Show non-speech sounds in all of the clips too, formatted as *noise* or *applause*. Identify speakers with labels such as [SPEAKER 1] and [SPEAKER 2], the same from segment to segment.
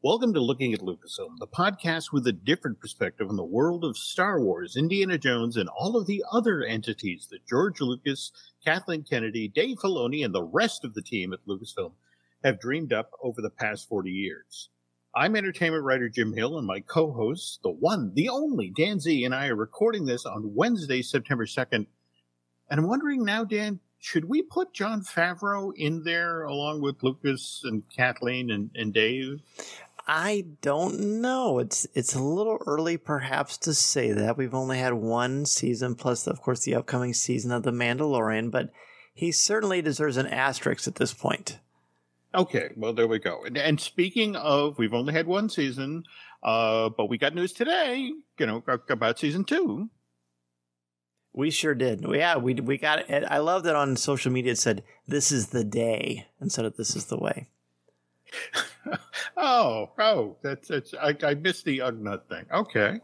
[SPEAKER 1] Welcome to Looking at Lucasfilm, the podcast with a different perspective on the world of Star Wars, Indiana Jones, and all of the other entities that George Lucas, Kathleen Kennedy, Dave Filoni, and the rest of the team at Lucasfilm have dreamed up over the past 40 years. I'm entertainment writer Jim Hill, and my co host, the one, the only Dan Z, and I are recording this on Wednesday, September 2nd. And I'm wondering now, Dan, should we put Jon Favreau in there along with Lucas and Kathleen and, and Dave?
[SPEAKER 2] I don't know. It's it's a little early perhaps to say that. We've only had one season plus of course the upcoming season of The Mandalorian, but he certainly deserves an asterisk at this point.
[SPEAKER 1] Okay, well there we go. And, and speaking of, we've only had one season, uh, but we got news today, you know, about season two.
[SPEAKER 2] We sure did. Yeah, we we got it. I love that on social media it said "This is the day" instead of "This is the way." *laughs*
[SPEAKER 1] oh, oh, that's that's I, I missed the Ugnaught thing. Okay,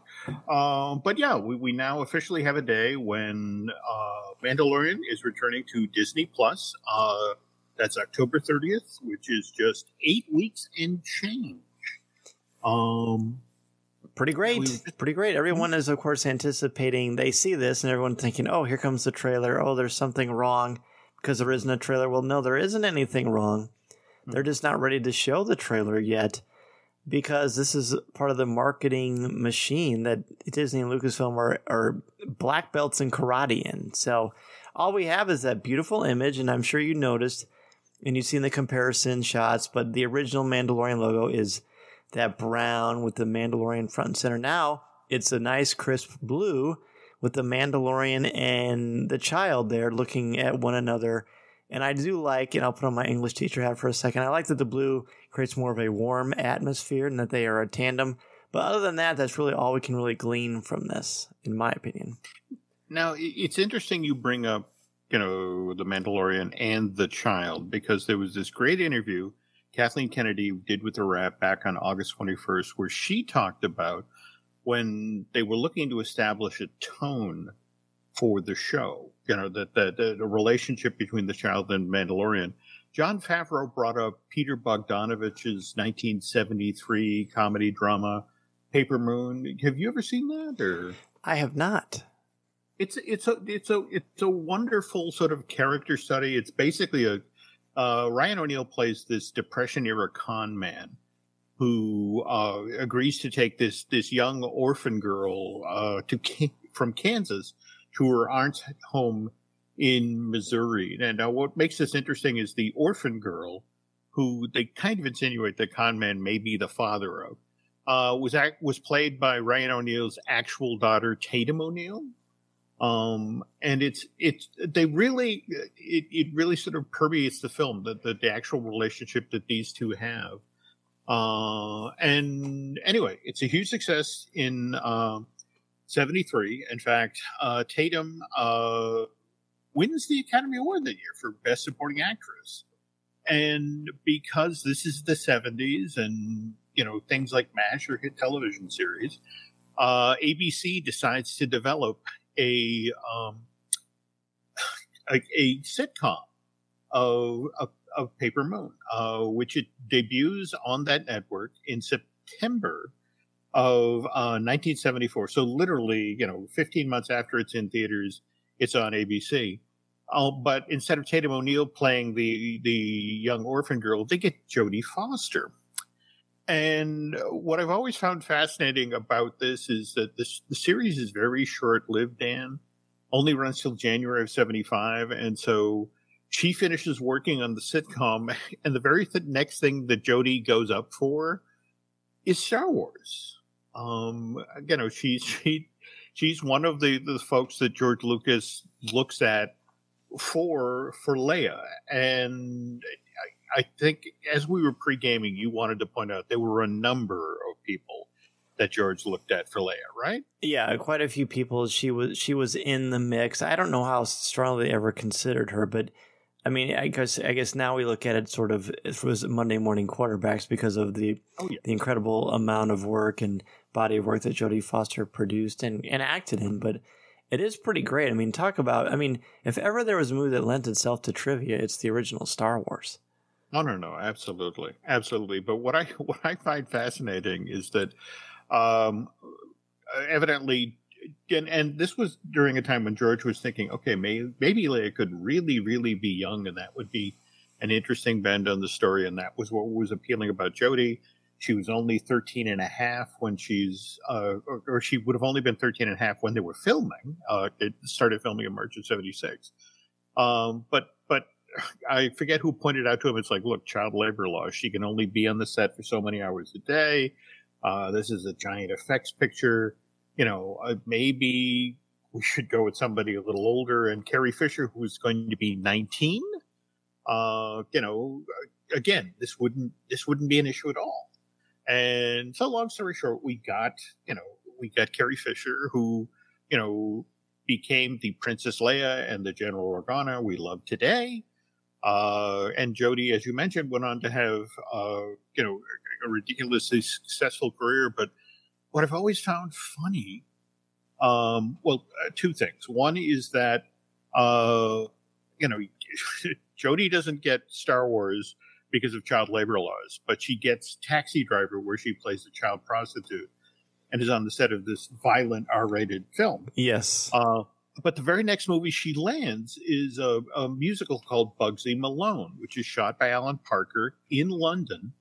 [SPEAKER 1] um, but yeah, we, we now officially have a day when uh, Mandalorian is returning to Disney Plus. Uh, that's October thirtieth, which is just eight weeks and change. Um,
[SPEAKER 2] pretty great, we, pretty great. Everyone is, of course, anticipating. They see this, and everyone thinking, "Oh, here comes the trailer. Oh, there's something wrong." Because there isn't a trailer. Well, no, there isn't anything wrong they're just not ready to show the trailer yet because this is part of the marketing machine that Disney and Lucasfilm are, are black belts in karate in. So all we have is that beautiful image, and I'm sure you noticed and you've seen the comparison shots, but the original Mandalorian logo is that brown with the Mandalorian front and center. Now it's a nice crisp blue with the Mandalorian and the child there looking at one another and I do like, and I'll put on my English teacher hat for a second. I like that the blue creates more of a warm atmosphere and that they are a tandem. But other than that, that's really all we can really glean from this, in my opinion.
[SPEAKER 1] Now, it's interesting you bring up, you know, the Mandalorian and the child because there was this great interview Kathleen Kennedy did with the Wrap back on August 21st where she talked about when they were looking to establish a tone for the show you know, the, the, the relationship between the child and Mandalorian. Jon Favreau brought up Peter Bogdanovich's 1973 comedy drama, Paper Moon. Have you ever seen that or?
[SPEAKER 2] I have not.
[SPEAKER 1] It's, it's a, it's a, it's a wonderful sort of character study. It's basically a, uh, Ryan O'Neal plays this depression era con man who, uh, agrees to take this, this young orphan girl, uh, to, from Kansas her aunt's home in Missouri. And now what makes this interesting is the orphan girl, who they kind of insinuate the con man may be the father of, uh, was act, was played by Ryan O'Neal's actual daughter, Tatum O'Neal. Um, and it's, it's, they really, it, it really sort of permeates the film, that the, the actual relationship that these two have. Uh, and anyway, it's a huge success in, uh, 73. In fact, uh, Tatum uh, wins the Academy Award that year for Best Supporting Actress. And because this is the 70s and, you know, things like MASH or hit television series, uh, ABC decides to develop a, um, *sighs* a, a, sitcom of, of, of Paper Moon, uh, which it debuts on that network in September of uh, 1974. So literally, you know, 15 months after it's in theaters, it's on ABC. Uh, but instead of Tatum O'Neal playing the the young orphan girl, they get Jodie Foster. And what I've always found fascinating about this is that this the series is very short lived. Dan only runs till January of '75, and so she finishes working on the sitcom, *laughs* and the very th- next thing that Jodie goes up for is Star Wars um, you know, she's she she's one of the the folks that George Lucas looks at for for Leia, and I, I think as we were pre gaming, you wanted to point out there were a number of people that George looked at for Leia, right?
[SPEAKER 2] Yeah, quite a few people. She was she was in the mix. I don't know how strongly they ever considered her, but I mean, I guess I guess now we look at it sort of it was Monday morning quarterbacks because of the oh, yeah. the incredible amount of work and body of work that Jodie Foster produced and, and acted in, but it is pretty great. I mean, talk about, I mean, if ever there was a movie that lent itself to trivia, it's the original Star Wars.
[SPEAKER 1] Oh no, no, absolutely, absolutely. But what I *laughs* what I find fascinating is that, um, evidently, and, and this was during a time when George was thinking, okay, may, maybe Leia could really, really be young, and that would be an interesting bend on the story. And that was what was appealing about Jodie. She was only 13 and a half when she's, uh, or, or, she would have only been 13 and a half when they were filming. Uh, it started filming in March of 76. Um, but, but I forget who pointed out to him. It's like, look, child labor law. She can only be on the set for so many hours a day. Uh, this is a giant effects picture. You know, uh, maybe we should go with somebody a little older. And Carrie Fisher, who's going to be 19, uh, you know, again, this wouldn't this wouldn't be an issue at all. And so, long story short, we got you know we got Carrie Fisher, who you know became the Princess Leia and the General Organa we love today. Uh, and Jodie, as you mentioned, went on to have uh, you know a ridiculously successful career. But what I've always found funny, um, well, uh, two things. One is that uh, you know *laughs* Jodie doesn't get Star Wars because of child labor laws, but she gets Taxi Driver, where she plays a child prostitute and is on the set of this violent R-rated film.
[SPEAKER 2] Yes.
[SPEAKER 1] Uh, but the very next movie she lands is a, a, musical called Bugsy Malone, which is shot by Alan Parker in London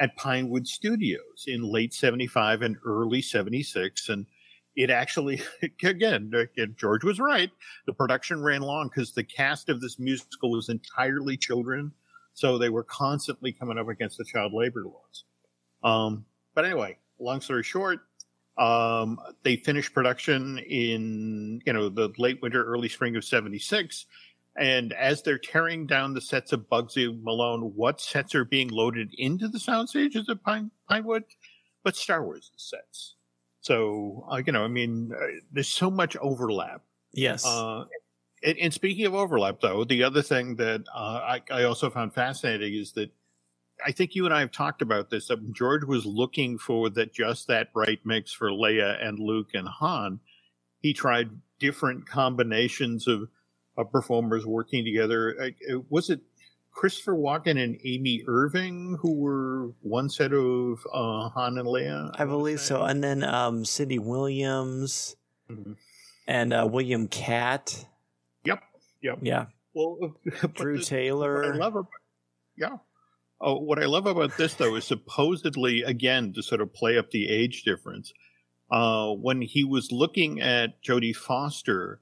[SPEAKER 1] at Pinewood Studios in late 75 and early 76. And it actually, *laughs* again, George was right. The production ran long because the cast of this musical was entirely children. So they were constantly coming up against the child labor laws. Um, but anyway, long story short, um, they finished production in, you know, the late winter, early spring of 76. And as they're tearing down the sets of Bugsy Malone, what sets are being loaded into the sound stages of Pine, Pinewood? But Star Wars sets. So, uh, you know, I mean, uh, there's so much overlap.
[SPEAKER 2] Yes. Uh,
[SPEAKER 1] and, and, speaking of overlap, though, the other thing that uh, I, I, also found fascinating is that I think you and I have talked about this. That George was looking for that just that right mix for Leia and Luke and Han. He tried different combinations of, of performers working together. Uh, was it Christopher Walken and Amy Irving, who were one set of uh, Han and Leia.
[SPEAKER 2] I, believe so. And then um, Cindy Williams mm-hmm. and uh, William Katt.
[SPEAKER 1] Yep. Yep.
[SPEAKER 2] Yeah.
[SPEAKER 1] Well, *laughs*
[SPEAKER 2] Drew the, Taylor.
[SPEAKER 1] I love about, yeah. Oh, what I love about this though is supposedly again to sort of play up the age difference. Uh, when he was looking at Jodie Foster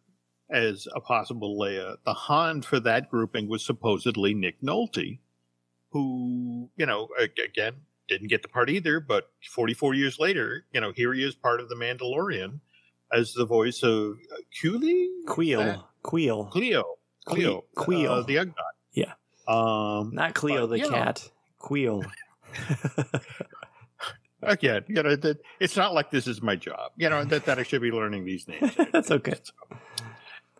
[SPEAKER 1] as a possible Leia. The Han for that grouping was supposedly Nick Nolte, who, you know, again, didn't get the part either, but 44 years later, you know, here he is part of The Mandalorian as the voice of uh, Cooley?
[SPEAKER 2] Kuiil. Kuiil.
[SPEAKER 1] Cleo. Cleo.
[SPEAKER 2] Kuiil.
[SPEAKER 1] Uh, the Ugnaught.
[SPEAKER 2] Yeah.
[SPEAKER 1] Um,
[SPEAKER 2] Not Cleo but, the cat. Know. Kuiil. *laughs*
[SPEAKER 1] Again, you know, that it's not like this is my job. You know, that, that I should be learning these names. *laughs*
[SPEAKER 2] That's okay. So,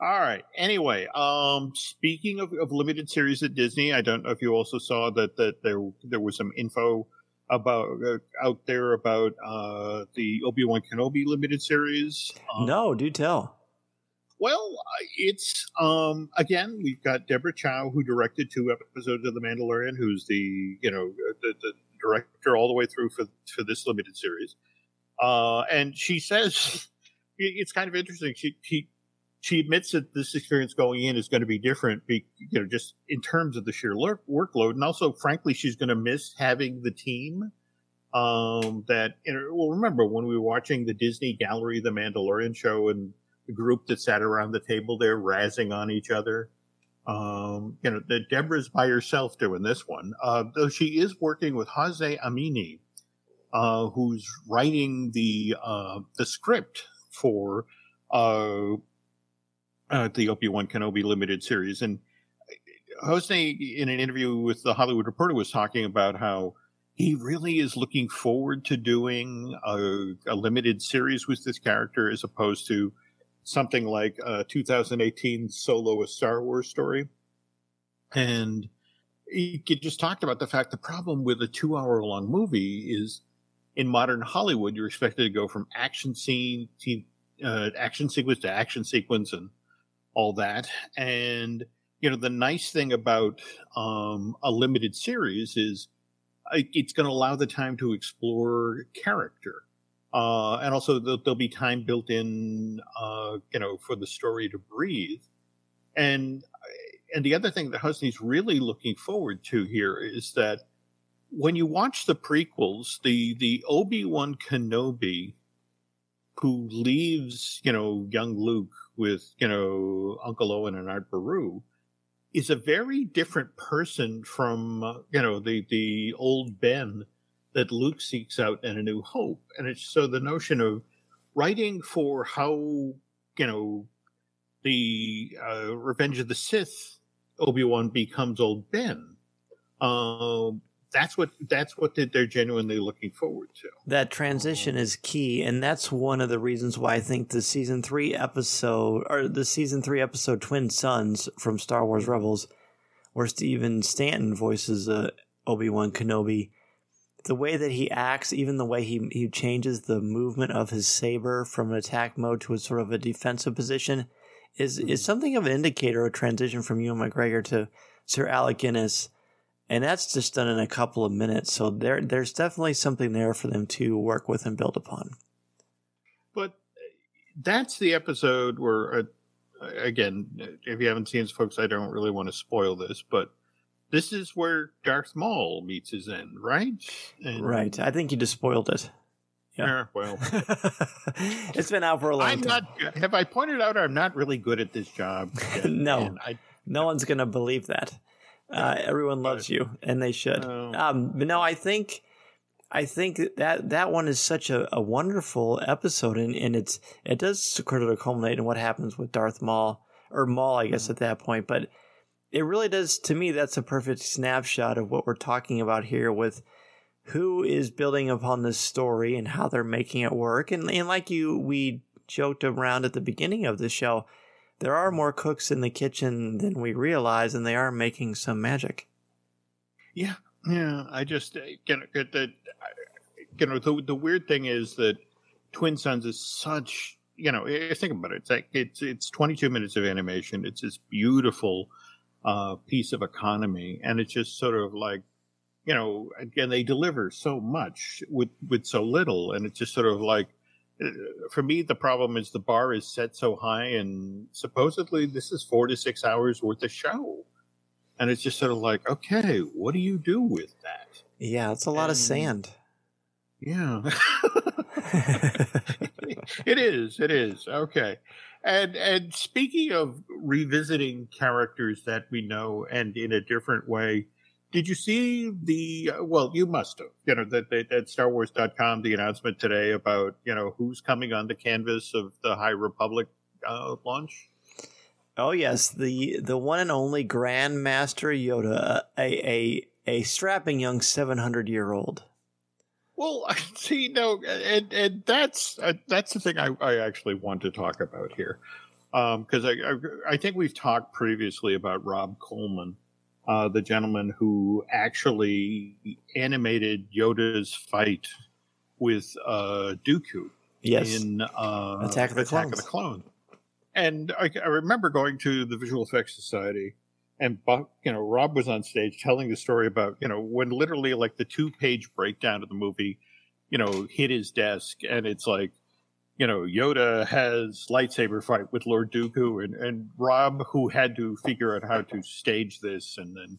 [SPEAKER 1] all right. Anyway, um, speaking of, of limited series at Disney, I don't know if you also saw that that there there was some info about uh, out there about uh, the Obi Wan Kenobi limited series.
[SPEAKER 2] Um, no, do tell.
[SPEAKER 1] Well, it's um, again we've got Deborah Chow who directed two episodes of The Mandalorian, who's the you know the, the director all the way through for for this limited series, uh, and she says *laughs* it's kind of interesting. She she she admits that this experience going in is going to be different, be, you know, just in terms of the sheer workload, and also, frankly, she's going to miss having the team. Um, that well, remember when we were watching the Disney Gallery, the Mandalorian show, and group that sat around the table there razzing on each other. Um, you know, Deborah's by herself doing this one, uh, though she is working with Hossein Amini, uh, who's writing the uh, the script for uh, uh, the Obi Wan Kenobi limited series. And Hossein, in an interview with the Hollywood Reporter, was talking about how he really is looking forward to doing a, a limited series with this character as opposed to something like a 2018 solo a Star Wars story. And he just talked about the fact the problem with a two hour long movie is in modern Hollywood, you're expected to go from action scene to uh, action sequence to action sequence and all that. And you know, the nice thing about um, a limited series is it's going to allow the time to explore character. Uh, and also there'll, there'll, be time built in, uh, you know, for the story to breathe. And, and the other thing that Hossein's really looking forward to here is that when you watch the prequels, the, the Obi-Wan Kenobi who leaves, you know, young Luke with, you know, Uncle Owen and Aunt Beru is a very different person from uh, you know the the old Ben that Luke seeks out in A New Hope, and it's so the notion of writing for how you know the uh, Revenge of the Sith Obi Wan becomes old Ben. Um, that's what that's what they're genuinely looking forward to.
[SPEAKER 2] That transition is key, and that's one of the reasons why I think the season three episode or the season three episode Twin Sons from Star Wars Rebels, where Stephen Stanton voices uh, Obi Wan Kenobi, the way that he acts, even the way he he changes the movement of his saber from an attack mode to a sort of a defensive position, is is mm-hmm. something of an indicator of transition from Ewan McGregor to Sir Alec Guinness and that's just done in a couple of minutes. So there, there's definitely something there for them to work with and build upon.
[SPEAKER 1] But that's the episode where, uh, again, if you haven't seen it, folks, I don't really want to spoil this, but this is where Darth Maul meets his end, right?
[SPEAKER 2] And, right. I think you just spoiled it.
[SPEAKER 1] Yeah. well, *laughs*
[SPEAKER 2] it's been out for a long
[SPEAKER 1] I'm
[SPEAKER 2] time.
[SPEAKER 1] Not, have I pointed out I'm not really good at this job? *laughs*
[SPEAKER 2] no. I, no one's going to believe that. Uh, everyone loves you, and they should. Oh. Um, but no, I think I think that that one is such a, a wonderful episode, and, and it's it does sort of culminate in what happens with Darth Maul or Maul, I guess, mm. at that point. But it really does to me. That's a perfect snapshot of what we're talking about here with who is building upon this story and how they're making it work. And and like you, we joked around at the beginning of the show there are more cooks in the kitchen than we realize, and they are making some magic.
[SPEAKER 1] Yeah, yeah. I just uh, you know the you know the the weird thing is that Twin sons is such you know think about it. It's like it's it's 22 minutes of animation. It's this beautiful uh, piece of economy, and it's just sort of like you know again they deliver so much with with so little, and it's just sort of like for me, the problem is the bar is set so high, and supposedly this is four to six hours worth of show. And it's just sort of like, okay, what do you do with that?
[SPEAKER 2] Yeah, it's a lot and, of sand.
[SPEAKER 1] Yeah. *laughs* *laughs* it is. It is. Okay. And and speaking of revisiting characters that we know and in a different way, did you see the? Uh, well, you must have. You know that at StarWars.com the announcement today about you know who's coming on the canvas of the High Republic uh, launch.
[SPEAKER 2] Oh yes, the the one and only Grand Master Yoda, a a a strapping young seven hundred year old.
[SPEAKER 1] Well, *laughs* see, no, and and that's uh, that's the thing I, I actually want to talk about here, because um, I, I I think we've talked previously about Rob Coleman uh, the gentleman who actually animated Yoda's fight with uh, Dooku
[SPEAKER 2] yes.
[SPEAKER 1] in
[SPEAKER 2] uh, Attack, of the, Attack
[SPEAKER 1] of the Clone. And I, I, remember going to the Visual Effects Society, and you know Rob was on stage telling the story about you know when literally like the two page breakdown of the movie, you know, hit his desk, and it's like you know, Yoda has lightsaber fight with Lord Dooku, and, and Rob, who had to figure out how to stage this and then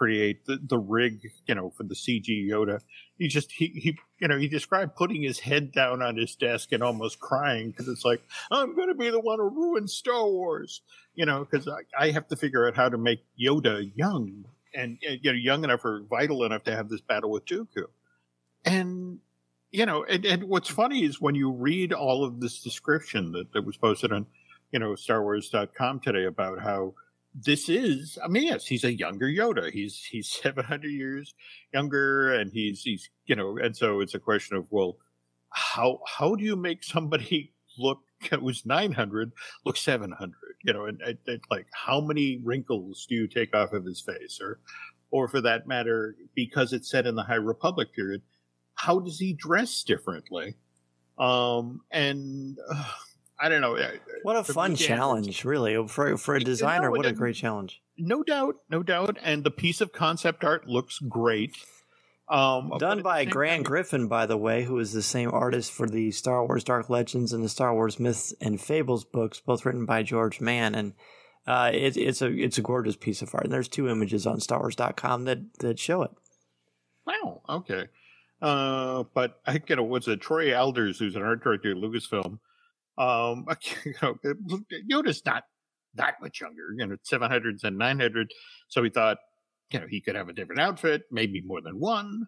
[SPEAKER 1] create the, the rig, you know, for the CG Yoda. He just he he you know he described putting his head down on his desk and almost crying because it's like I'm going to be the one who ruins Star Wars, you know, because I, I have to figure out how to make Yoda young and you know young enough or vital enough to have this battle with Dooku, and you know, and, and what's funny is when you read all of this description that, that was posted on, you know, StarWars.com today about how this is, I mean, yes, he's a younger Yoda. He's, he's *laughs* 700 years younger and he's, he's, you know, and so it's a question of, well, how, how do you make somebody *laughs* look who's 900 look 700 you know and, and, and, like how many wrinkles do you take off of his face or or for that matter because it's set in the high republic period how does he dress differently? Um, and *sighs* uh, I don't know.
[SPEAKER 2] What a fun challenge, really for for a designer. what a great challenge!
[SPEAKER 1] No doubt, no doubt, and the piece of concept art looks great.
[SPEAKER 2] Um, Done by Grant Griffin, by the way, who is the same artist for the Star Wars Dark Legends and the Star Wars Myths and Fables books, both written by George Mann. And uh, it, it's a it's a gorgeous piece of art. And there's two images on StarWars.com that that show it.
[SPEAKER 1] Wow. Okay. Uh, but I you know was it Troy Alders, who's an art director at Lucasfilm. Um, *laughs* you know, Yoda's not that much younger. You know, 700s and 900. So we thought you know he could have a different outfit, maybe more than one.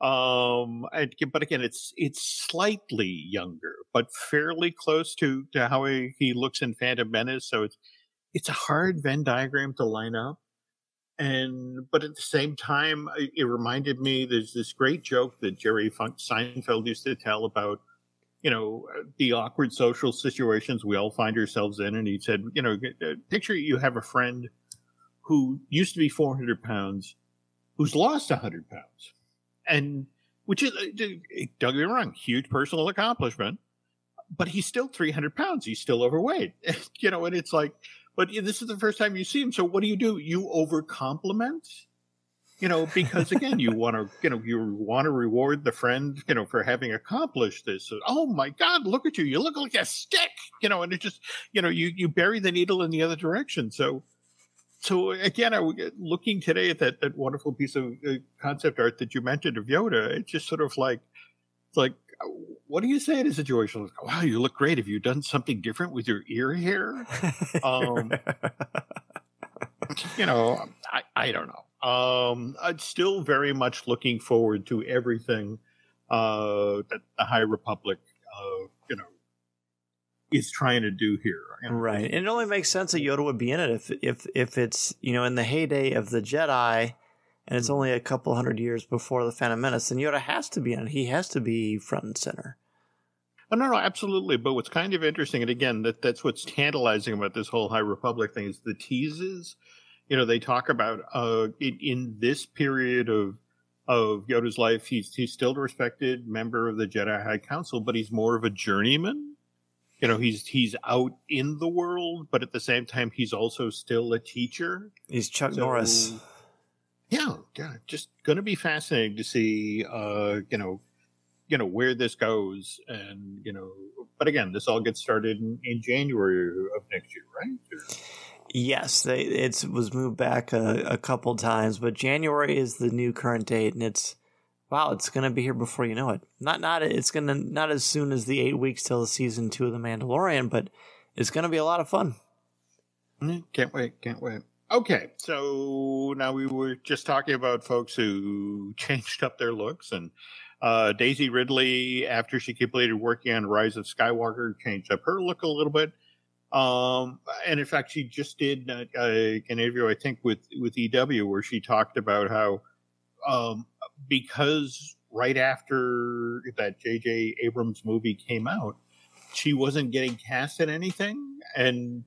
[SPEAKER 1] Um, and, but again, it's it's slightly younger, but fairly close to to how he, he looks in Phantom Menace. So it's it's a hard Venn diagram to line up. And but at the same time, it reminded me there's this great joke that Jerry Funk Seinfeld used to tell about you know the awkward social situations we all find ourselves in and he said you know picture you have a friend who used to be 400 pounds, who's lost 100 pounds. And which is, don't get me wrong, huge personal accomplishment, but he's still 300 pounds. He's still overweight, *laughs* you know, and it's like, but this is the first time you see him. So what do you do? You over compliment, you know, because again, you want to, you know, you want to reward the friend, you know, for having accomplished this. Oh my God, look at you. You look like a stick, you know, and it just, you know, you, you bury the needle in the other direction. So, so again, I looking today at that, that wonderful piece of uh, concept art that you mentioned of Yoda. It's just sort of like, it's like, what do you say in a situation? Like, wow, you look great. Have you done something different with your ear hair? *laughs* um, you know, I, I don't know. Um, I'm still very much looking forward to everything uh, that the High Republic, uh, you know, is trying to do here.
[SPEAKER 2] Right, and it only makes sense that Yoda would be in it if if if it's you know in the heyday of the Jedi, and it's mm-hmm. only a couple hundred years before the Phantom Menace, then Yoda has to be in it. He has to be front and center.
[SPEAKER 1] Oh, no, no, absolutely. But what's kind of interesting, and again, that that's what's tantalizing about this whole High Republic thing is the teases. You know, they talk about uh, in, in this period of of Yoda's life, he's he's still a respected member of the Jedi High Council, but he's more of a journeyman. You know he's he's out in the world but at the same time he's also still a teacher.
[SPEAKER 2] He's chuck so, norris.
[SPEAKER 1] yeah yeah just gonna be fascinating to see uh you know you know where this goes and you know but again this all gets started in, in january of next year right? Or,
[SPEAKER 2] Yes, they, it was moved back a, a couple times, but January is the new current date, and it's wow, it's gonna be here before you know it. Not not it's gonna not as soon as the eight weeks till the season two of The Mandalorian, but it's gonna be a lot of fun.
[SPEAKER 1] Mm, can't wait, can't wait. Okay, so now we were just talking about folks who *laughs* changed up their looks, and uh, Daisy Ridley, after she completed working on Rise of Skywalker, changed up her look a little bit. Um, and in fact, she just did uh, an interview, I think, with with EW, where she talked about how um, because right after that J.J. Abrams movie came out, she wasn't getting cast in anything. And,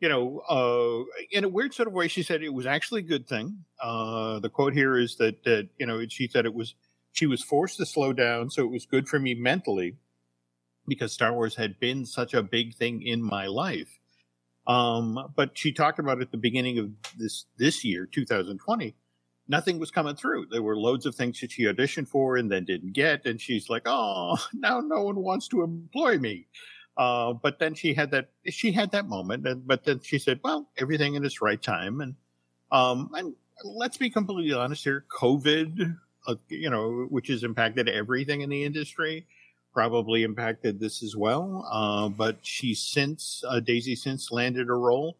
[SPEAKER 1] you know, uh, in a weird sort of way, she said it was actually a good thing. Uh, the quote here is that, that, you know, she said it was, she was forced to slow down. So it was good for me mentally because Star Wars had been such a big thing in my life. Um, but she talked about at the beginning of this, this year, 2020, nothing was coming through. There were loads of things that she auditioned for and then didn't get. And she's like, oh, *laughs* now no one wants to employ me. Uh, but then she had that, she had that moment. And, but then she said, well, everything in its right time. And, um, and let's be completely honest here. COVID, uh, you know, which has impacted everything in the industry, probably impacted this as well. Uh, but she's since, uh, Daisy since landed a role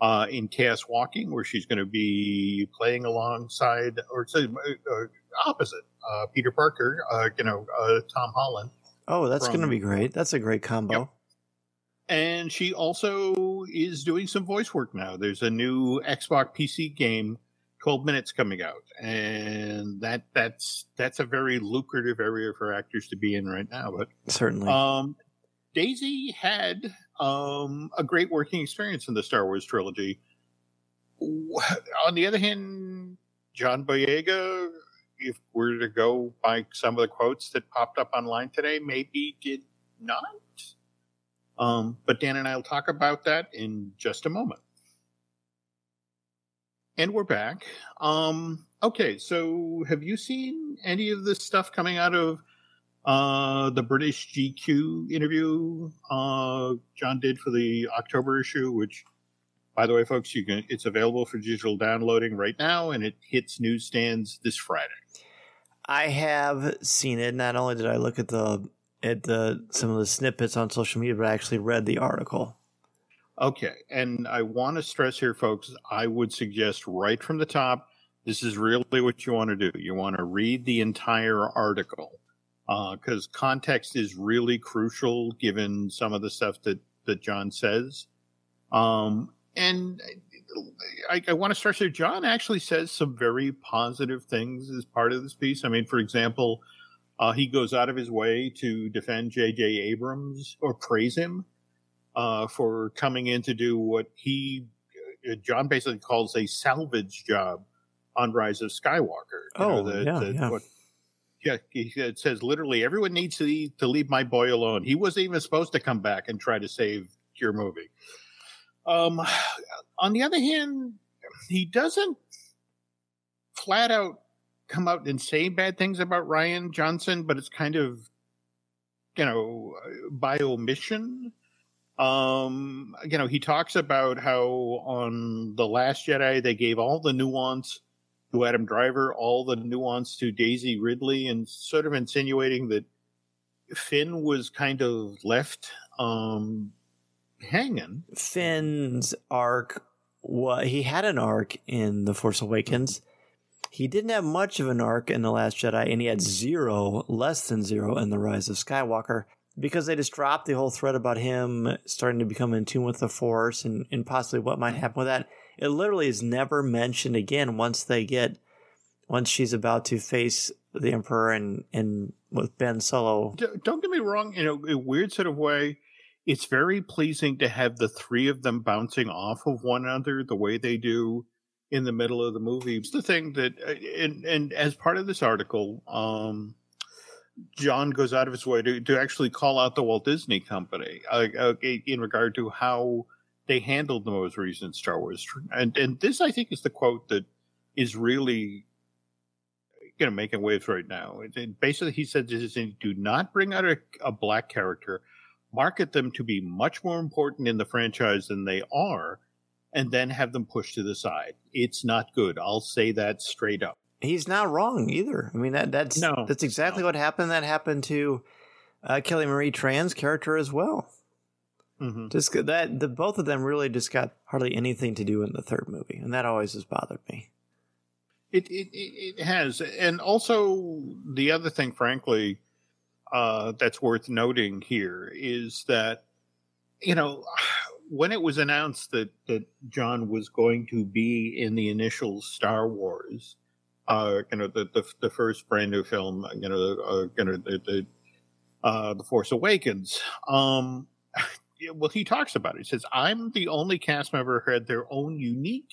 [SPEAKER 1] uh, in Chaos Walking, where she's going to be playing alongside, or uh, opposite uh, Peter Parker, uh, you know, uh, Tom Holland.
[SPEAKER 2] Oh, that's going to be great. That's a great combo. Yep.
[SPEAKER 1] And she also is doing some voice work now. There's a new Xbox PC game, 12 Minutes, coming out, and that that's that's a very lucrative area for actors to be in right now. But
[SPEAKER 2] certainly,
[SPEAKER 1] um, Daisy had um, a great working experience in the Star Wars trilogy. On the other hand, John Boyega, if we're to go by some of the quotes that popped up online today, maybe did not. Um, but Dan and I will talk about that in just a moment. And we're back. Um, okay, so have you seen any of this stuff coming out of uh, the British GQ interview uh, John did for the October issue, which, by the way, folks, you can it's available for digital downloading right now, and it hits newsstands this Friday.
[SPEAKER 2] I have seen it. Not only did I look at the at the some of the snippets on social media, but I actually read the article.
[SPEAKER 1] Okay, and I want to stress here, folks. I would suggest right from the top. This is really what you want to do. You want to read the entire article because uh, context is really crucial given some of the stuff that that John says. Um, and I, I want to stress here, John actually says some very positive things as part of this piece. I mean, for example, uh, he goes out of his way to defend J.J. Abrams or praise him uh, for coming in to do what he, uh, John basically calls a salvage job on Rise of Skywalker.
[SPEAKER 2] Oh, know, the, yeah, the, yeah. What,
[SPEAKER 1] yeah, he says literally everyone needs to leave, to leave my boy alone. He wasn't even supposed to come back and try to save your movie. Um, on the other hand, he doesn't flat out come out and say bad things about Rian Johnson, but it's kind of, you know, by omission. Um, you know, he talks about how on The Last Jedi they gave all the nuance to Adam Driver, all the nuance to Daisy Ridley, and sort of insinuating that Finn was kind of left um, hanging.
[SPEAKER 2] Finn's arc, well, he had an arc in The Force Awakens. He didn't have much of an arc in The Last Jedi, and he had zero, less than zero, in The Rise of Skywalker because they just dropped the whole thread about him starting to become in tune with the Force and, and possibly what might happen with that. It literally is never mentioned again once they get, once she's about to face the Emperor and, and with Ben Solo.
[SPEAKER 1] Don't get me wrong, in a, a weird sort of way, it's very pleasing to have the three of them bouncing off of one another the way they do in the middle of the movie. It's the thing that, uh, and, and as part of this article, um, John goes out of his way to, to actually call out the Walt Disney Company uh, uh, in regard to how they handled the most recent Star Wars. And and this, I think, is the quote that is really you know making waves right now. It, basically, he said, "Do not bring out a, a black character market them to be much more important in the franchise than they are, and then have them pushed to the side. It's not good. I'll say that straight up.
[SPEAKER 2] He's not wrong either. I mean that that's no, that's exactly no. what happened. That happened to uh, Kelly Marie Tran's character as well. Mm-hmm. Just that the both of them really just got hardly anything to do in the third movie, and that always has bothered me.
[SPEAKER 1] It it it has, and also the other thing, frankly, uh, that's worth noting here is that you know *sighs* when it was announced that that John was going to be in the initial Star Wars, uh, you know the, the the first brand new film, you know, uh, you know the the, uh, the Force Awakens. Um, *laughs* well, he talks about it. He says, "I'm the only cast member who had their own unique."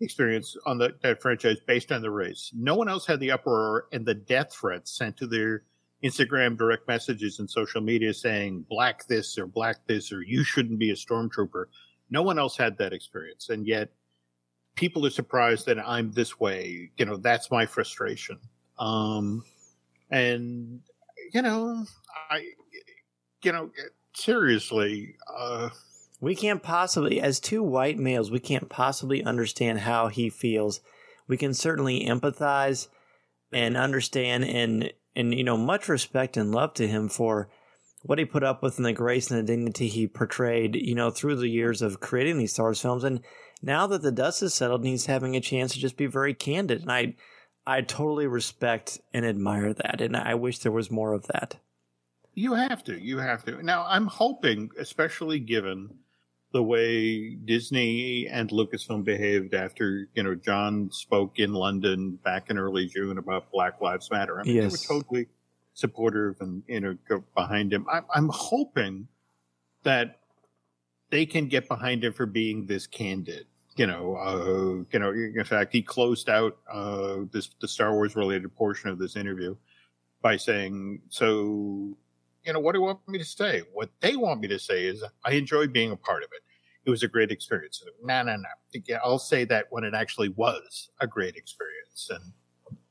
[SPEAKER 1] experience on the, that franchise based on the race. No one else had the uproar and the death threats sent to their Instagram direct messages and social media saying black this or black this or you shouldn't be a stormtrooper. No one else had that experience. And yet people are surprised that I'm this way. You know, that's my frustration. Um, and, you know, I, you know, seriously, uh,
[SPEAKER 2] we can't possibly, as two white males, we can't possibly understand how he feels. We can certainly empathize and understand and and you know much respect and love to him for what he put up with and the grace and the dignity he portrayed, you know, through the years of creating these Star Wars films. And now that the dust has settled and he's having a chance to just be very candid. And I I totally respect and admire that. And I wish there was more of that.
[SPEAKER 1] You have to. You have to. Now I'm hoping, especially given the way Disney and Lucasfilm behaved after you know John spoke in London back in early June about Black Lives Matter. I mean, yes. they were totally supportive and you know go behind him. I'm, I'm hoping that they can get behind him for being this candid. You know, uh, you know. In fact, he closed out uh, this the Star Wars related portion of this interview by saying, "So you know, what do you want me to say? What they want me to say is, I enjoy being a part of it. It was a great experience. No, no, no. I'll say that when it actually was a great experience. And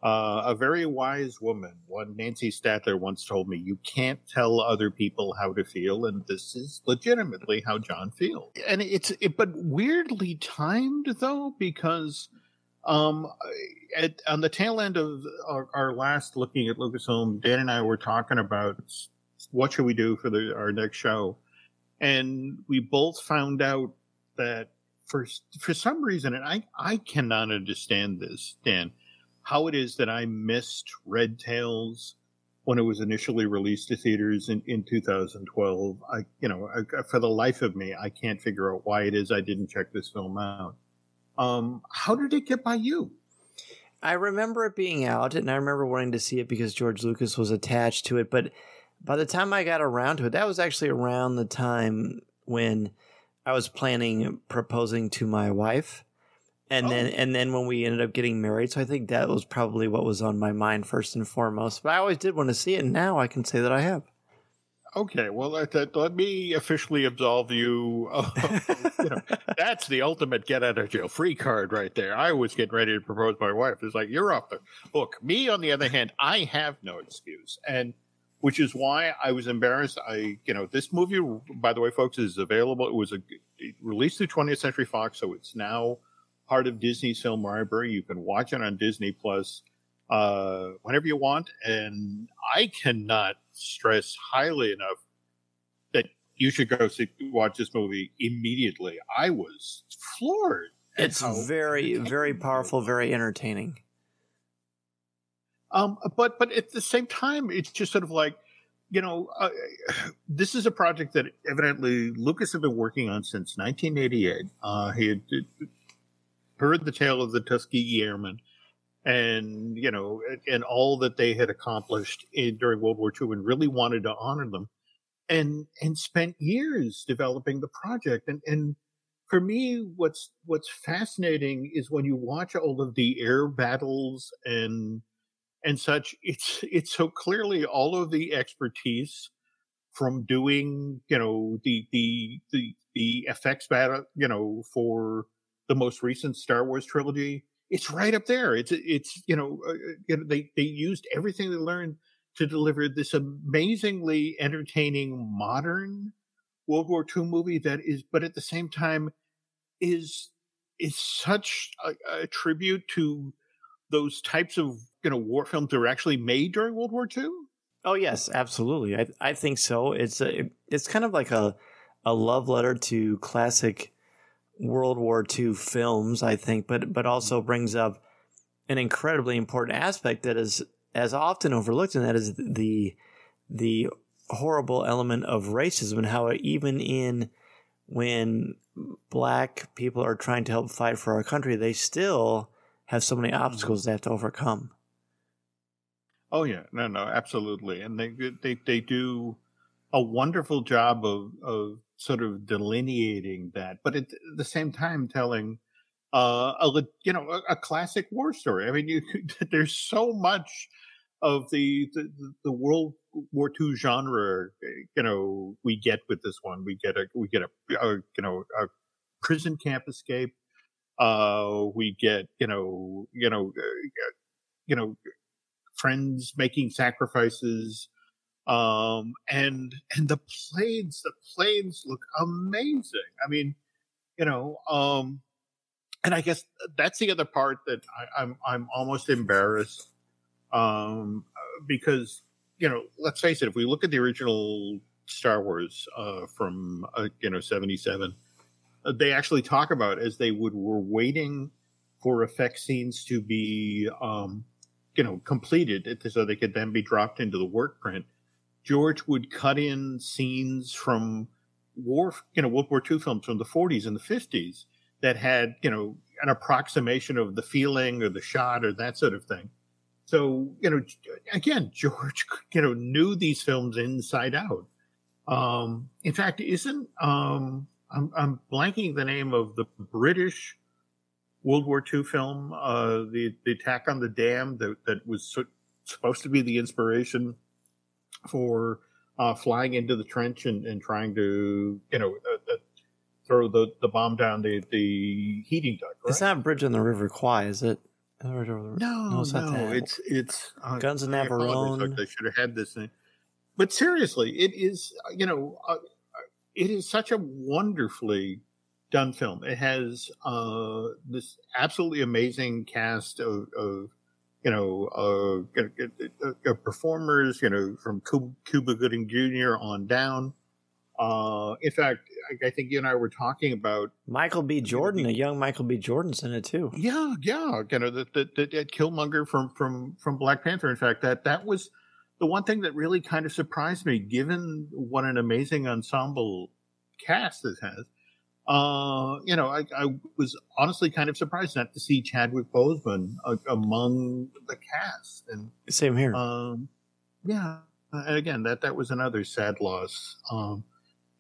[SPEAKER 1] uh, a very wise woman, one Nancy Statler once told me, you can't tell other people how to feel, and this is legitimately how John feels. And it's, it, but weirdly timed though, because um, at, on the tail end of our, our, last looking at Lucasfilm, Dan and I were talking about what should we do for the, our next show, and we both found out that for for some reason, and I I cannot understand this, Dan how it is that I missed Red Tails when it was initially released to theaters in, in 2012. I, you know, I, for the life of me, I can't figure out why it is I didn't check this film out. Um, how did it get by you?
[SPEAKER 2] I remember it being out, and I remember wanting to see it because George Lucas was attached to it. But by the time I got around to it, that was actually around the time when I was planning proposing to my wife and oh. then and then when we ended up getting married so i think that was probably what was on my mind first and foremost but i always did want to see it and now i can say that i have
[SPEAKER 1] okay well let, let, let me officially absolve you, *laughs* you know, that's the ultimate get out of jail free card right there i was getting ready to propose my wife it's like you're off the hook me on the other hand i have no excuse and which is why I was embarrassed. I, you know, this movie, by the way, folks, is available. It was a, it released through 20th Century Fox, so it's now part of Disney's film library. You can watch it on Disney Plus uh, whenever you want. And I cannot stress highly enough that you should go see, watch this movie immediately. I was floored.
[SPEAKER 2] It's very, very powerful, very entertaining.
[SPEAKER 1] Um, but but at the same time, it's just sort of like, you know, uh, this is a project that evidently Lucas had been working on since 1988. Uh, he had heard the tale of the Tuskegee Airmen and, you know, and all that they had accomplished in, during World War II and really wanted to honor them and, and spent years developing the project. And, and for me, what's, what's fascinating is when you watch all of the air battles and, and such, it's, it's so clearly all of the expertise from doing, you know, the, the, the, the effects battle, you know, for, the most recent Star Wars trilogy, it's right up there. It's it's you know, uh, you know they they used everything they learned to deliver this amazingly entertaining modern World War II movie that is, but at the same time, is is such a, a tribute to those types of you know war films that were actually made during World War II.
[SPEAKER 2] Oh yes, absolutely. I I think so. It's a, it's kind of like a a love letter to classic World War II films, I think, but but also brings up an incredibly important aspect that is as often overlooked, and that is the the horrible element of racism and how even in when black people are trying to help fight for our country, they still have so many mm-hmm. obstacles they have to overcome.
[SPEAKER 1] Oh yeah, no, no, absolutely, and they they they do a wonderful job of of sort of delineating that, but at the same time telling uh, a you know a, a, classic war story. I mean, you *laughs* there's so much of the, the the World War II genre. You know, we get with this one. We get a we get a, a you know a prison camp escape. Uh, we get you know you know uh, you know friends making sacrifices um, and and the planes, the planes look amazing. I mean, you know, um, and I guess that's the other part that I, I'm I'm almost embarrassed um, because you know, let's face it, if we look at the original Star Wars uh, from uh, you know '77, uh, they actually talk about as they would were waiting for effect scenes to be um, you know completed so they could then be dropped into the work print George would cut in scenes from war, you know, World War II films from the 40s and the 50s that had, you know, an approximation of the feeling or the shot or that sort of thing. So, you know, again, *laughs* George, you know, knew these films inside out. Um, in fact, isn't, um, I'm, I'm blanking the name of the British World War II film, uh, the, the attack on the dam that, that was so, supposed to be the inspiration for uh, flying into the trench and, and trying to, you know, uh, uh, throw the, the bomb down the, the heating duct.
[SPEAKER 2] Right? It's not Bridge on the River Kwai, is it?
[SPEAKER 1] No, no, it's no, it's it's
[SPEAKER 2] uh, Guns of Navarone.
[SPEAKER 1] I should have had this thing, but seriously, it is you know, uh, it is such a wonderfully done film. It has uh, this absolutely amazing cast of, of you know, uh, uh, uh, performers, you know, from Cuba Gooding Jr. on down. Uh, in fact, I, I, think you and I were talking about
[SPEAKER 2] Michael B. Jordan, a young Michael B. Jordan's in it too.
[SPEAKER 1] Yeah, yeah, you know that, that, that Killmonger from from from Black Panther. In fact, that that was the one thing that really kind of surprised me, given what an amazing ensemble cast this has. Uh, you know, I, I, was honestly kind of surprised not to see Chadwick Boseman uh, among the cast. And
[SPEAKER 2] same here.
[SPEAKER 1] Um, yeah, and again, that that was another sad loss. Um,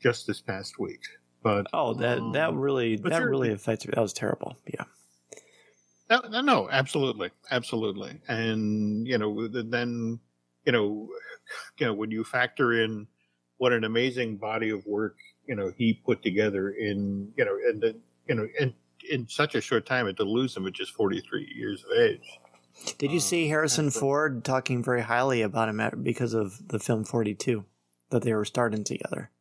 [SPEAKER 1] just this past week. But
[SPEAKER 2] oh, that um, that really that really affected me. That was terrible. Yeah.
[SPEAKER 1] No, no, absolutely, absolutely, and you know, then you know, you know, when you factor in what an amazing body of work you know he put together in you know and the, you know in in such a short time and to lose him at just 43 years of age
[SPEAKER 2] did you see um, harrison ford talking very highly about him because of the film 42 that they were starting together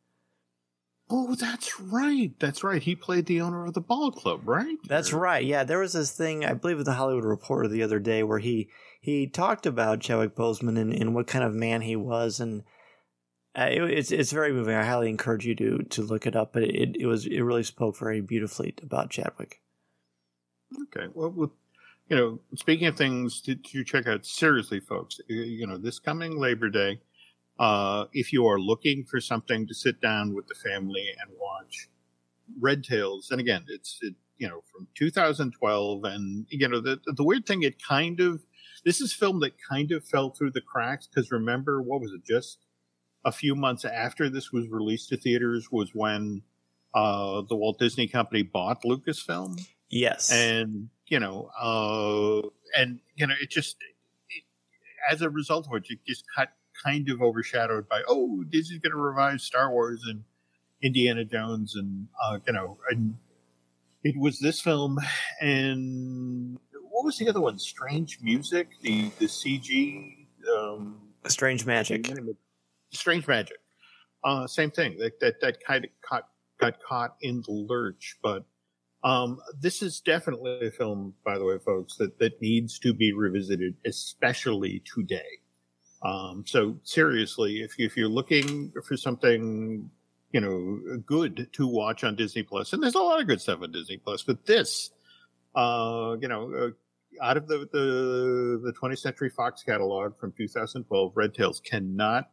[SPEAKER 1] Oh, that's right. That's right. He played the owner of the ball club, right?
[SPEAKER 2] That's right. Yeah, there was this thing I believe with the Hollywood Reporter the other day where he he talked about Chadwick Boseman and, and what kind of man he was, and uh, it, it's it's very moving. I highly encourage you to to look it up. But it it was it really spoke very beautifully about Chadwick.
[SPEAKER 1] Okay, well, you know, speaking of things to, to, check out, seriously, folks, you know, this coming Labor Day, uh, if you are looking for something to sit down with the family and watch, Red Tails, and again, it's it, you know from 2012, and you know the the weird thing, it kind of this is film that kind of fell through the cracks because remember what was it just a few months after this was released to theaters was when uh, the Walt Disney Company bought Lucasfilm.
[SPEAKER 2] Yes,
[SPEAKER 1] and you know, uh, and you know, it just it, as a result of which it just got kind of overshadowed by oh, Disney's going to revive Star Wars and Indiana Jones, and uh, you know, and it was this film, and what was the other one? Strange Music, the the CG. Um,
[SPEAKER 2] Strange Magic.
[SPEAKER 1] Strange Magic. Uh, same thing. That, that, that kind of caught, got caught in the lurch, but, um, this is definitely a film, by the way, folks, that, that needs to be revisited, especially today. Um, so seriously, if, if you're looking for something, you know, good to watch on Disney Plus, and there's a lot of good stuff on Disney Plus, but this, uh, you know, uh, out of the, the, the 20th Century Fox catalog from 2012, Red Tails cannot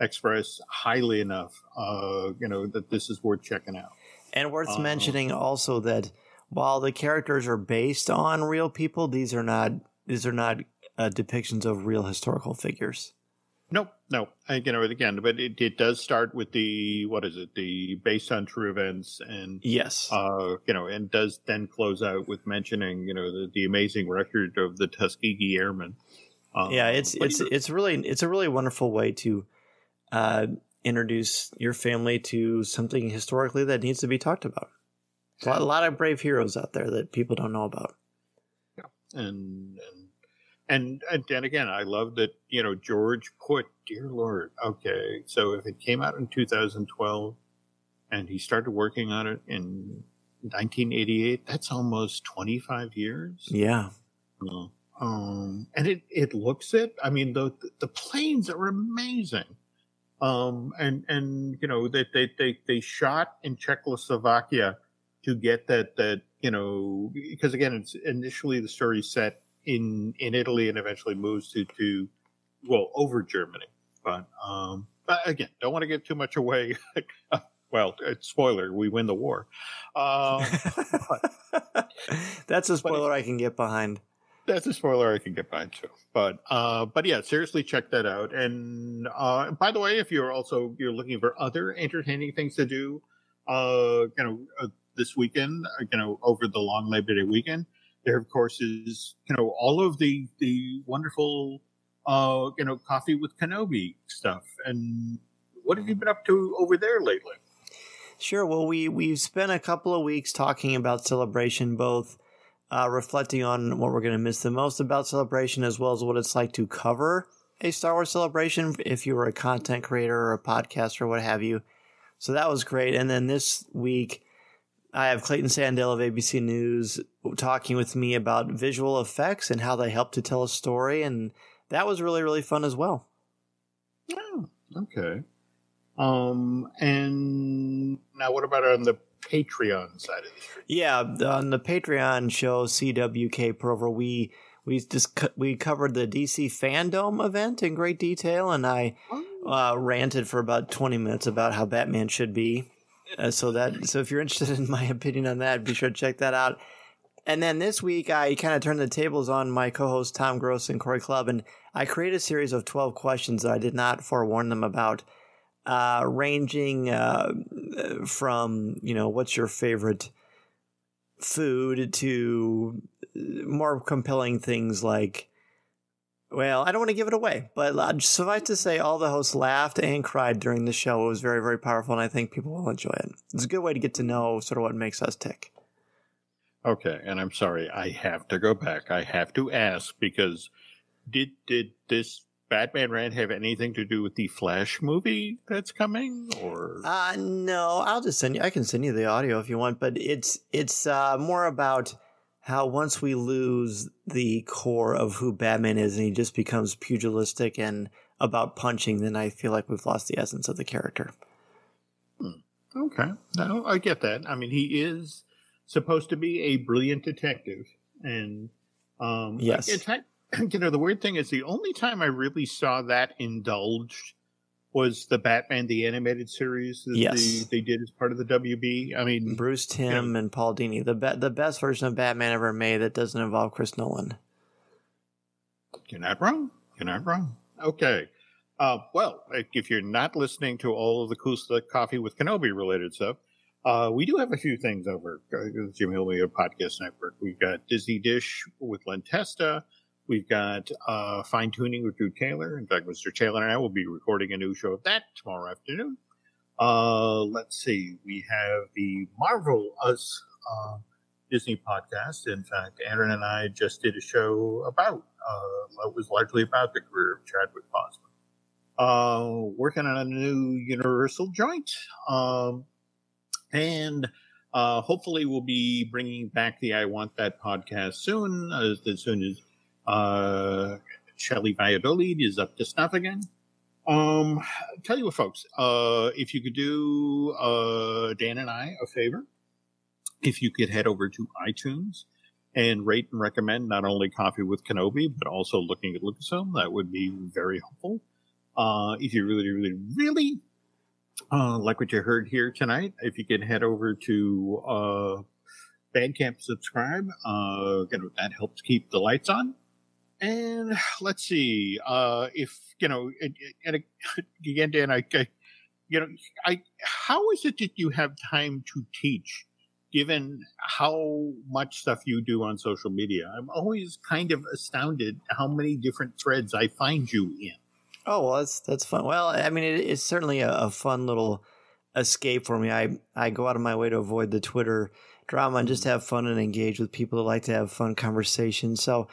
[SPEAKER 1] express highly enough, uh, you know, that this is worth checking out.
[SPEAKER 2] And worth um, mentioning also that while the characters are based on real people, these are not these are not uh, depictions of real historical figures.
[SPEAKER 1] Nope, no. I, you know, again, but it, it does start with the what is it? The based on true events, and
[SPEAKER 2] yes,
[SPEAKER 1] uh, you know, and does then close out with mentioning you know the, the amazing record of the Tuskegee Airmen.
[SPEAKER 2] Um, yeah, it's it's it's really it's a really wonderful way to uh, introduce your family to something historically that needs to be talked about. A lot, a lot, of brave heroes out there that people don't know about.
[SPEAKER 1] Yeah, and and and and, again, I love that you know George put, dear Lord, okay, so if it came out in 2012, and he started working on it in 1988, that's almost 25 years.
[SPEAKER 2] Yeah.
[SPEAKER 1] um, and it it looks it. I mean, the the planes are amazing. Um, and, and, you know, they, they, they, they shot in Czechoslovakia to get that, that, you know, because again, it's initially the story set in, in Italy and eventually moves to, to, well, over Germany. But, um, but again, don't want to give too much away. *laughs* well, spoiler, we win the war. Um, *laughs*
[SPEAKER 2] but, That's a spoiler I can get behind
[SPEAKER 1] that's a spoiler I can get by too. But uh, but yeah, seriously, check that out. And uh, by the way, if you're also you're looking for other entertaining things to do, uh, you know, uh, this weekend, uh, you know, over the long Labor Day weekend, there of course is you know all of the the wonderful uh, you know coffee with Kenobi stuff and what have you been up to over there lately?
[SPEAKER 2] Sure. Well, we we've spent a couple of weeks talking about celebration, both uh, reflecting on what we're going to miss the most about celebration, as well as what it's like to cover a Star Wars celebration if you were a content creator or a podcaster or what have you. So that was great. And then this week, I have Clayton Sandell of ABC News talking with me about visual effects and how they help to tell a story. And that was really, really fun as well.
[SPEAKER 1] Oh, okay. Um, and now what about on the Patreon side of the street?
[SPEAKER 2] Yeah, on the Patreon show CWK Prover, we we just we covered the DC fandom event in great detail, and I oh. uh, ranted for about twenty minutes about how Batman should be. Uh, so that so if you're interested in my *laughs* opinion on that, be sure to check that out. And then this week, I kind of turned the tables on my co-host Tom Gross and Corey Club, and I created a series of twelve questions that I did not forewarn them about uh, ranging uh, from you know what's your favorite food to more compelling things like well i don't want to give it away but uh, suffice to say all the hosts laughed and cried during the show. It was very very powerful and i think people will enjoy it. It's a good way to get to know sort of what makes us tick.
[SPEAKER 1] Okay and i'm sorry i have to go back. I have to ask because did did this Batman Rant have anything to do with the Flash movie that's coming, or?
[SPEAKER 2] Uh no. I'll just send you. I can send you the audio if you want, but it's it's uh, more about how once we lose the core of who Batman is, and he just becomes pugilistic and about punching, then I feel like we've lost the essence of the character.
[SPEAKER 1] Hmm. Okay, no, I get that. I mean, he is supposed to be a brilliant detective, and um,
[SPEAKER 2] yes,
[SPEAKER 1] fact, *clears throat* you know, the weird thing is the only time I really saw that indulged was the Batman the animated series that
[SPEAKER 2] yes.
[SPEAKER 1] they, they did as part of the WB. I mean,
[SPEAKER 2] Bruce Timm you know, and Paul Dini, the be- the best version of Batman ever made that doesn't involve Chris Nolan.
[SPEAKER 1] You're not wrong. You're not wrong. Okay. Uh, well, if you're not listening to all of the cool coffee with Kenobi related stuff, uh, we do have a few things over uh, Jim Hill Media Podcast Network. We've got Disney Dish with Len Testa. We've got uh, fine tuning with Drew Taylor. In fact, Mr. Taylor and I will be recording a new show of that tomorrow afternoon. Uh, let's see. We have the Marvel Us uh, Disney podcast. In fact, Aaron and I just did a show about. Uh, it was largely about the career of Chadwick Boseman. Uh, working on a new Universal joint, um, and uh, hopefully we'll be bringing back the I Want That podcast soon, as, as soon as uh, Shelly Valladolid is up to snuff again. Um, tell you what, folks, uh, if you could do uh, Dan and I a favor, if you could head over to iTunes and rate and recommend not only Coffee with Kenobi, but also looking at Lucasfilm, that would be very helpful. Uh, if you really, really, really uh, like what you heard here tonight, if you could head over to uh, Bandcamp, subscribe, uh, you know, that helps keep the lights on. And let's see, uh, if you know, and, and *laughs* again, Dan, I, I, you know, I, how is it that you have time to teach, given how much stuff you do on social media? I'm always kind of astounded how many different threads I find you in.
[SPEAKER 2] Oh well, that's that's fun. Well, I mean, it, it's certainly a, a fun little escape for me. I I go out of my way to avoid the Twitter drama and just mm. have fun and engage with people that like to have fun conversations. So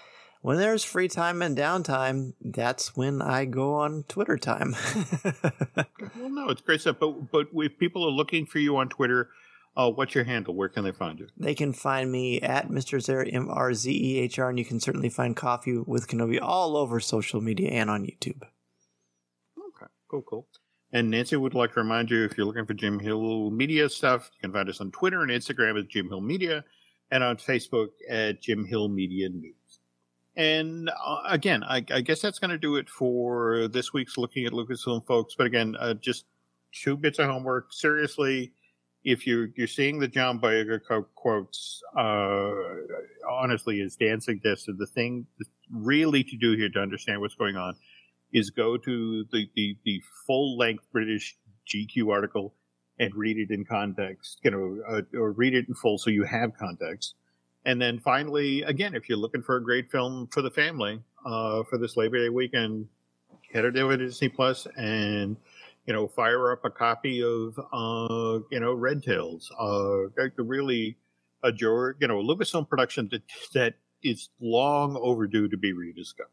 [SPEAKER 2] when there's free time and downtime, that's when I go on Twitter time. *laughs*
[SPEAKER 1] well, no, it's great stuff. But but if people are looking for you on Twitter, uh, what's your handle? Where can they find you?
[SPEAKER 2] They can find me at Mr. Zehr, M R Z E H R, and you can certainly find Coffee with Kenobi all over social media and on YouTube.
[SPEAKER 1] Okay, cool, cool. And Nancy would like to remind you if you're looking for Jim Hill Media stuff, you can find us on Twitter and Instagram at Jim Hill Media and on Facebook at Jim Hill Media News. And uh, again, I, I, guess that's going to do it for this week's looking at Lucasfilm, folks. But again, uh, just two bits of homework. Seriously, if you're you're seeing the John Boyega quotes, uh, honestly, as Dan suggested, the thing really to do here to understand what's going on is go to the the, the full length British GQ article and read it in context. You know, uh, or read it in full so you have context and then finally, again, if you're looking for a great film for the family uh, for this Labor Day weekend, head over to Disney Plus and you know, fire up a copy of, uh, you know, Red Tails, uh, really a you know, Lucasfilm production that, that is long overdue to be rediscovered.